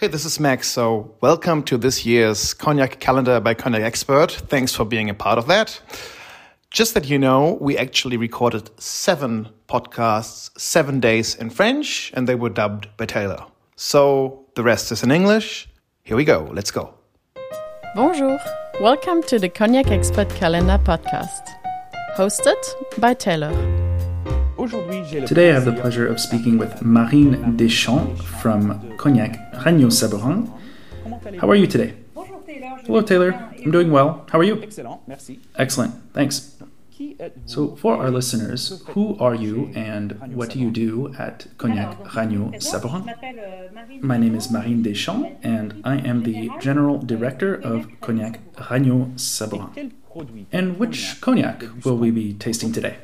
Hey, this is Max. So, welcome to this year's Cognac Calendar by Cognac Expert. Thanks for being a part of that. Just that you know, we actually recorded seven podcasts, seven days in French, and they were dubbed by Taylor. So, the rest is in English. Here we go. Let's go. Bonjour. Welcome to the Cognac Expert Calendar podcast, hosted by Taylor. Today I have the pleasure of speaking with Marine Deschamps from Cognac Ragnaud Sabourin. How are you today? Hello, Taylor. I'm doing well. How are you? Excellent. Thanks. So, for our listeners, who are you and what do you do at Cognac Ragnaud Sabourin? My name is Marine Deschamps and I am the General Director of Cognac Ragnaud Sabourin. And which cognac will we be tasting today?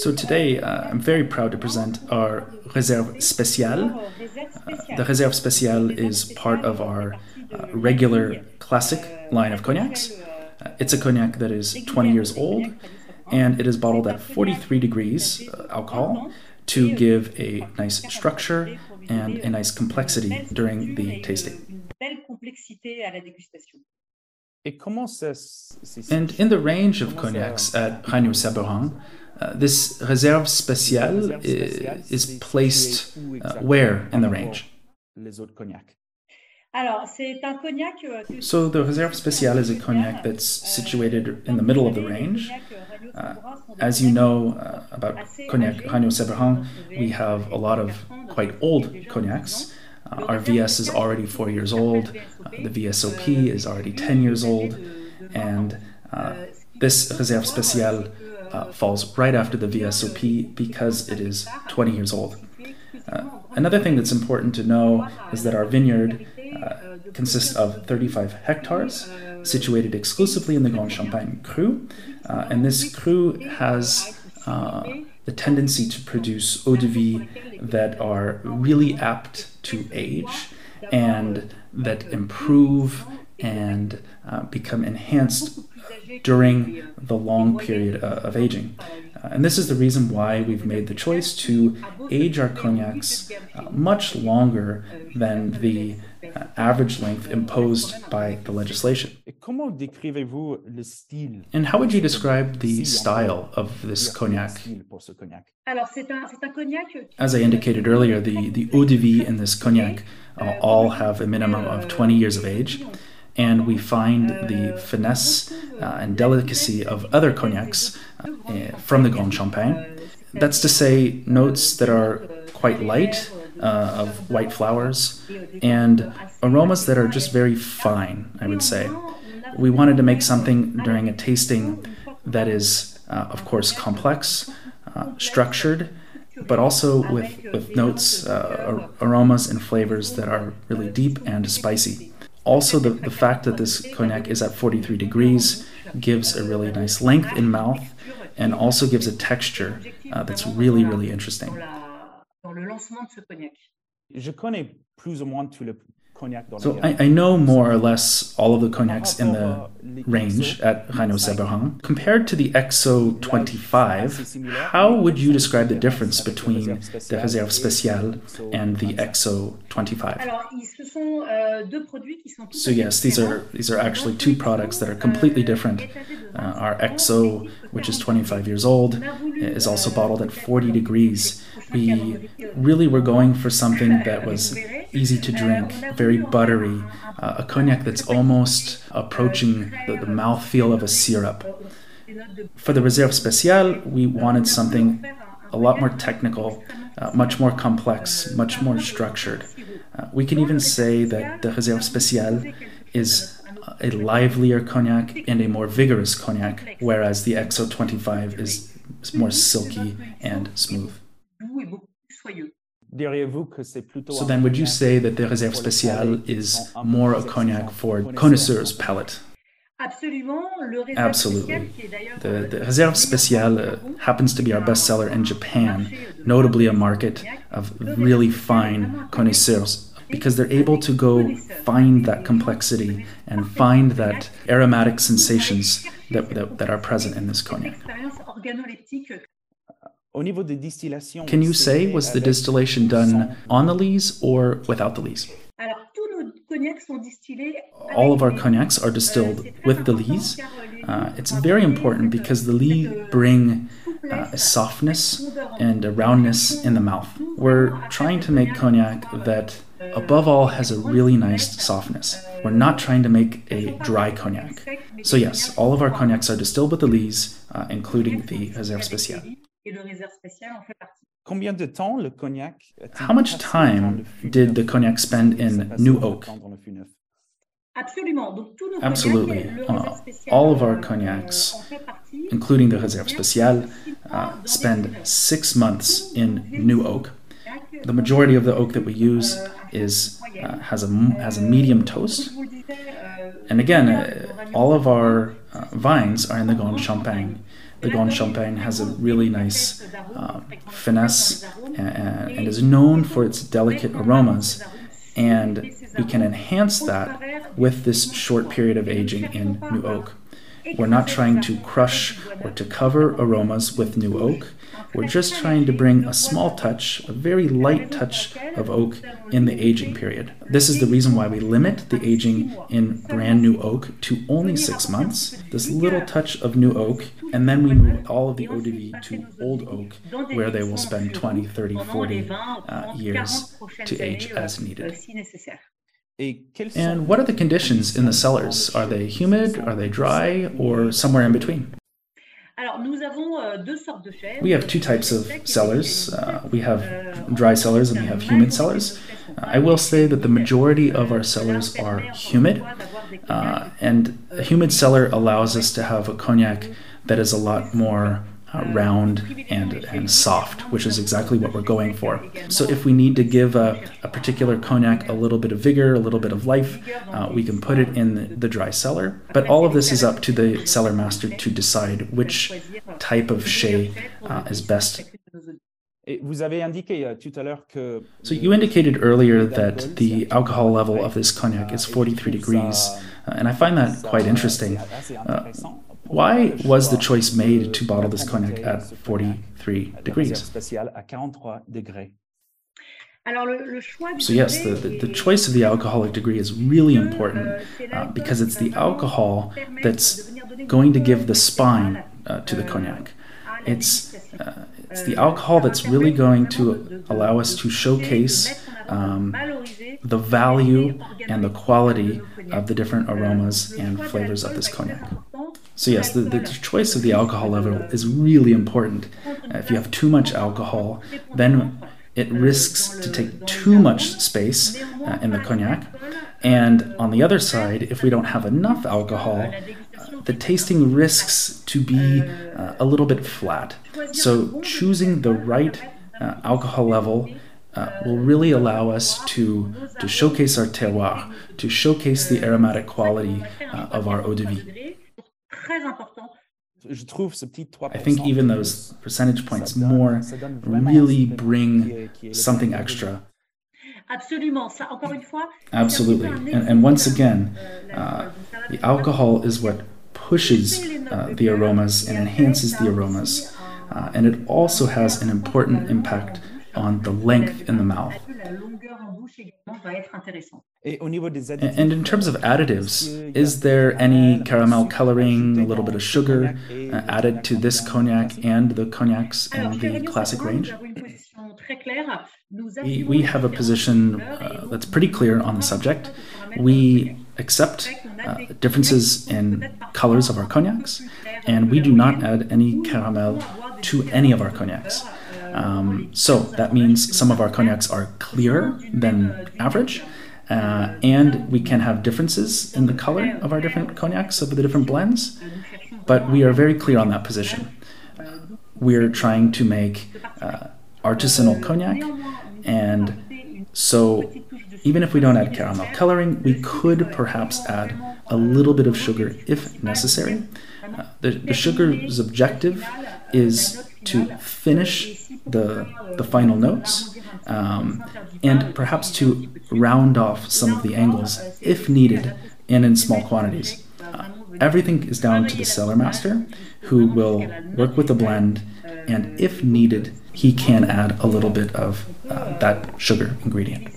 So today, uh, I'm very proud to present our Réserve Spéciale. Uh, the Réserve Spéciale is part of our uh, regular classic line of cognacs. Uh, it's a cognac that is 20 years old, and it is bottled at 43 degrees uh, alcohol to give a nice structure and a nice complexity during the tasting. And in the range of cognacs at Ragnaud Sabourin, uh, this réserve spéciale is, is placed uh, where in the range? So the réserve spéciale is a cognac that's situated in the middle of the range. Uh, as you know uh, about cognac Ragnaud Sabourin, we have a lot of quite old cognacs. Uh, our VS is already four years old. Uh, the VSOP is already 10 years old. And this réserve spéciale uh, falls right after the VSOP because it is 20 years old. Uh, another thing that's important to know is that our vineyard uh, consists of 35 hectares situated exclusively in the Grand Champagne cru, uh, and this cru has uh, the tendency to produce eau de vie that are really apt to age and that improve and uh, become enhanced during the long period uh, of aging. Uh, and this is the reason why we've made the choice to age our cognacs uh, much longer than the uh, average length imposed by the legislation. And how would you describe the style of this cognac? As I indicated earlier, the, the eau de vie in this cognac uh, all have a minimum of 20 years of age and we find the finesse uh, and delicacy of other cognacs uh, from the Grand Champagne. That's to say, notes that are quite light uh, of white flowers and aromas that are just very fine, I would say. We wanted to make something during a tasting that is, uh, of course, complex, uh, structured, but also with, with notes, uh, aromas, and flavors that are really deep and spicy. Also, the, the fact that this cognac is at 43 degrees gives a really nice length in mouth and also gives a texture uh, that's really, really interesting. Je connais plus ou moins tout le, so I, I, know more or less all of the cognacs in the range at Ragnaud Sabourin. Compared to the XO 25, how would you describe the difference between the Réserve Spéciale and the XO 25? So yes, these are these are actually two products that are completely different. Uh, our XO, which is 25 years old, is also bottled at 40 degrees. We really were going for something that was easy to drink, very buttery, uh, a cognac that's almost approaching the, the mouthfeel of a syrup. For the Reserve Spéciale, we wanted something a lot more technical, uh, much more complex, much more structured. Uh, we can even say that the Reserve Spéciale is a livelier cognac and a more vigorous cognac, whereas the XO25 is more silky and smooth. So then, would you say that the Réserve Spéciale is more a cognac for connoisseurs' palate? Absolutely. The, the Réserve Spéciale uh, happens to be our bestseller in Japan, notably a market of really fine connoisseurs, because they're able to go find that complexity and find that aromatic sensations that, that, that are present in this cognac. Can you say was the distillation done on the lees or without the lees? All of our cognacs are distilled with the lees. Uh, it's very important because the lees bring uh, a softness and a roundness in the mouth. We're trying to make cognac that, above all, has a really nice softness. We're not trying to make a dry cognac. So, yes, all of our cognacs are distilled with the lees, uh, including the Réserve Spéciale. How much time did the cognac spend in new oak? Absolutely. Uh, all of our cognacs, including the Réserve Spéciale, uh, spend six months in new oak. The majority of the oak that we use is uh, has a has a medium toast, and again, uh, all of our uh, vines are in the Grande Champagne. The Grand Champagne has a really nice uh, finesse and, and is known for its delicate aromas and we can enhance that with this short period of aging in new oak. We're not trying to crush or to cover aromas with new oak. We're just trying to bring a small touch, a very light touch of oak in the aging period. This is the reason why we limit the aging in brand new oak to only six months, this little touch of new oak, and then we move all of the eau de vie to old oak, where they will spend 20, 30, 40 uh, years to age as needed. And what are the conditions in the cellars? Are they humid, are they dry, or somewhere in between? Euh, we have two types of cellars. Uh, we have euh, dry cellars and we have humid cellars. Uh, I will say that the majority of our cellars are humid, uh, and a humid cellar allows us to have a cognac that is a lot more uh, round and, and soft, which is exactly what we're going for. So, if we need to give a, a particular cognac a little bit of vigor, a little bit of life, uh, we can put it in the, the, dry cellar. But all of this is up to the cellar master to decide which type of chai uh, is best. Euh, so you indicated earlier that the alcohol level of this cognac is 43 degrees, uh, and I find that quite interesting. Uh, why was the choice made to bottle this cognac at 43 degrees? So, yes, the, the, the, choice of the alcoholic degree is really important uh, because it's the alcohol that's going to give the spine uh, to the cognac. It's, uh, it's the alcohol that's really going to allow us to showcase um, the value and the quality of the different aromas and flavors of this cognac. So, yes, the, the choice of the alcohol level is really important. if you have too much alcohol, then it risks to take too much space uh, in the cognac. And on the other side, if we don't have enough alcohol, uh, the tasting risks to be uh, a little bit flat. So, choosing the right uh, alcohol level uh, will really allow us to, to showcase our terroir, to showcase the aromatic quality uh, of our eau de vie. I think even those percentage points more really bring something extra. Absolutely. And, and once again, uh, the alcohol is what pushes uh, the aromas and enhances the aromas. Uh, and it also has an important impact on the length in the mouth. And in terms of additives, is there any caramel coloring, a little bit of sugar uh, added to this cognac and the cognacs in the classic range? We, we have a position uh, that's pretty clear on the subject. We accept uh, differences in colors of our cognacs, and we do not add any caramel to any of our cognacs. Um, so that means some of our cognacs are clearer than average. Uh, and we can have differences in the color of our different cognacs of the different blends, but we are very clear on that position. Uh, we're trying to make uh, artisanal cognac, and so even if we don't add caramel coloring, we could perhaps add a little bit of sugar if necessary. Uh, the, the sugar's objective is to finish the, the final notes um, and perhaps to round off some of the angles if needed and in small quantities. Uh, everything is down to the cellar master who will work with the blend and if needed, he can add a little bit of uh, that sugar ingredient.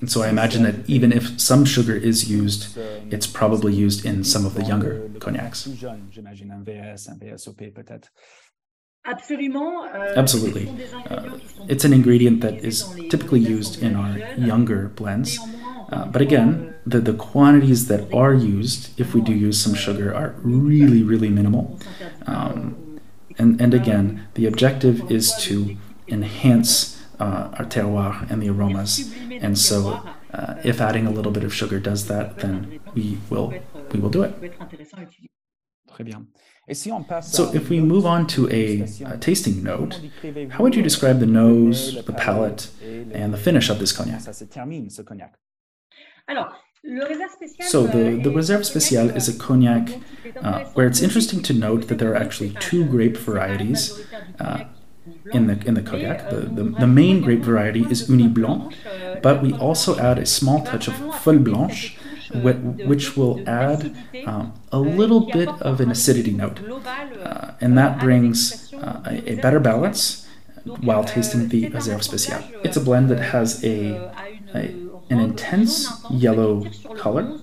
And so I imagine that even if some sugar is used, it's probably used in some of the younger cognacs. Absolutely. Uh, it's an ingredient that is typically used in our younger blends. Uh, but again, the, the quantities that are used, if we do use some sugar, are really, really minimal. Um, and, and again, the objective is to enhance uh, our terroir and the aromas. And so, uh, if adding a little bit of sugar does that, then we will we will do it. So, if we move on to a, a, tasting note, how would you describe the nose, the palate, and the finish of this cognac? So the, the Reserve Spécial is a cognac uh, where it's interesting to note that there are actually two grape varieties uh, in the in the cognac. The, the, the, main grape variety is Ugni Blanc, but we also add a small touch of Folle Blanche, which will add um, a little bit of an acidity note, uh, and that brings uh, a, better balance while tasting the Reserve Spécial. It's a blend that has a, a an intense yellow color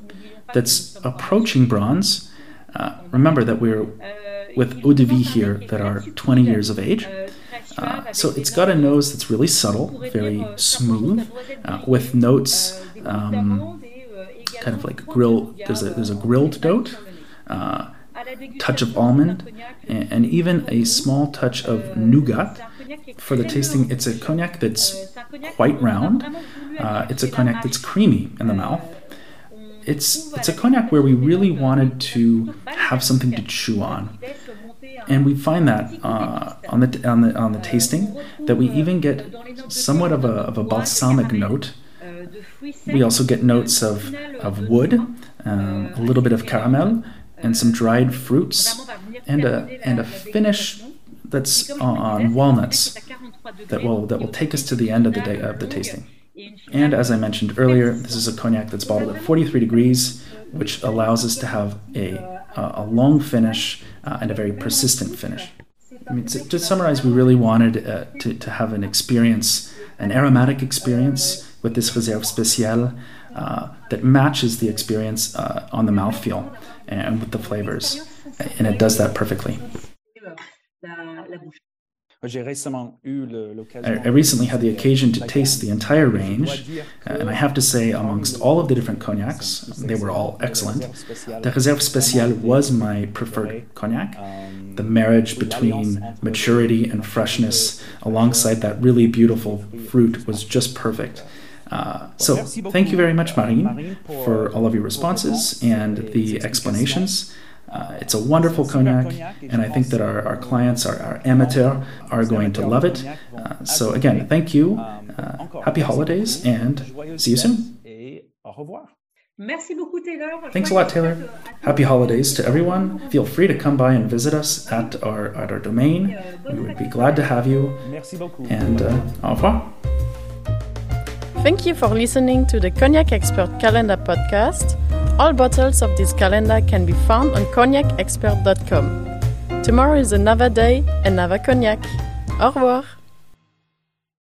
that's approaching bronze. Uh, remember that we're with eau de vie here that are 20 years of age. Uh, so it's got a nose that's really subtle, very smooth, uh, with notes um, kind of like grill. There's a there's a grilled note, uh, touch of almond, and, and, even a small touch of nougat. For the tasting, it's a cognac that's quite round. Uh, it's a cognac that's creamy in the mouth. It's it's a cognac where we really wanted to have something to chew on and we find that uh, on the on the on the tasting that we even get somewhat of a of a balsamic note. We also get notes of of wood, um, a little bit of caramel, and some dried fruits, and a and a finish that's on walnuts that will that will take us to the end of the day of the tasting. And as I mentioned earlier, this is a cognac that's bottled at 43 degrees, which allows us to have a a long finish uh, and a very persistent finish. I mean, to, to summarize, we really wanted uh, to, to have an experience, an aromatic experience with this Reserve Spécial uh, that matches the experience uh, on the mouthfeel and with the flavors. And it does that perfectly. I recently had the occasion to taste the entire range, and I have to say, amongst all of the different cognacs, they were all excellent. The Reserve Speciale was my preferred cognac. The marriage between maturity and freshness, alongside that really beautiful fruit, was just perfect. Uh, so, thank you very much, Marine, for all of your responses and the explanations. Uh, it's a wonderful cognac, and I think that our, our clients, our, our amateur, are going to love it. Uh, so, again, thank you. Uh, happy holidays, and see you soon. Au revoir. Thanks a lot, Taylor. Happy holidays to everyone. Feel free to come by and visit us at our at our domain. We would be glad to have you. And uh, au revoir. Thank you for listening to the Cognac Expert Calendar podcast. All bottles of this calendar can be found on cognacexpert.com. Tomorrow is another day, another cognac. Au revoir!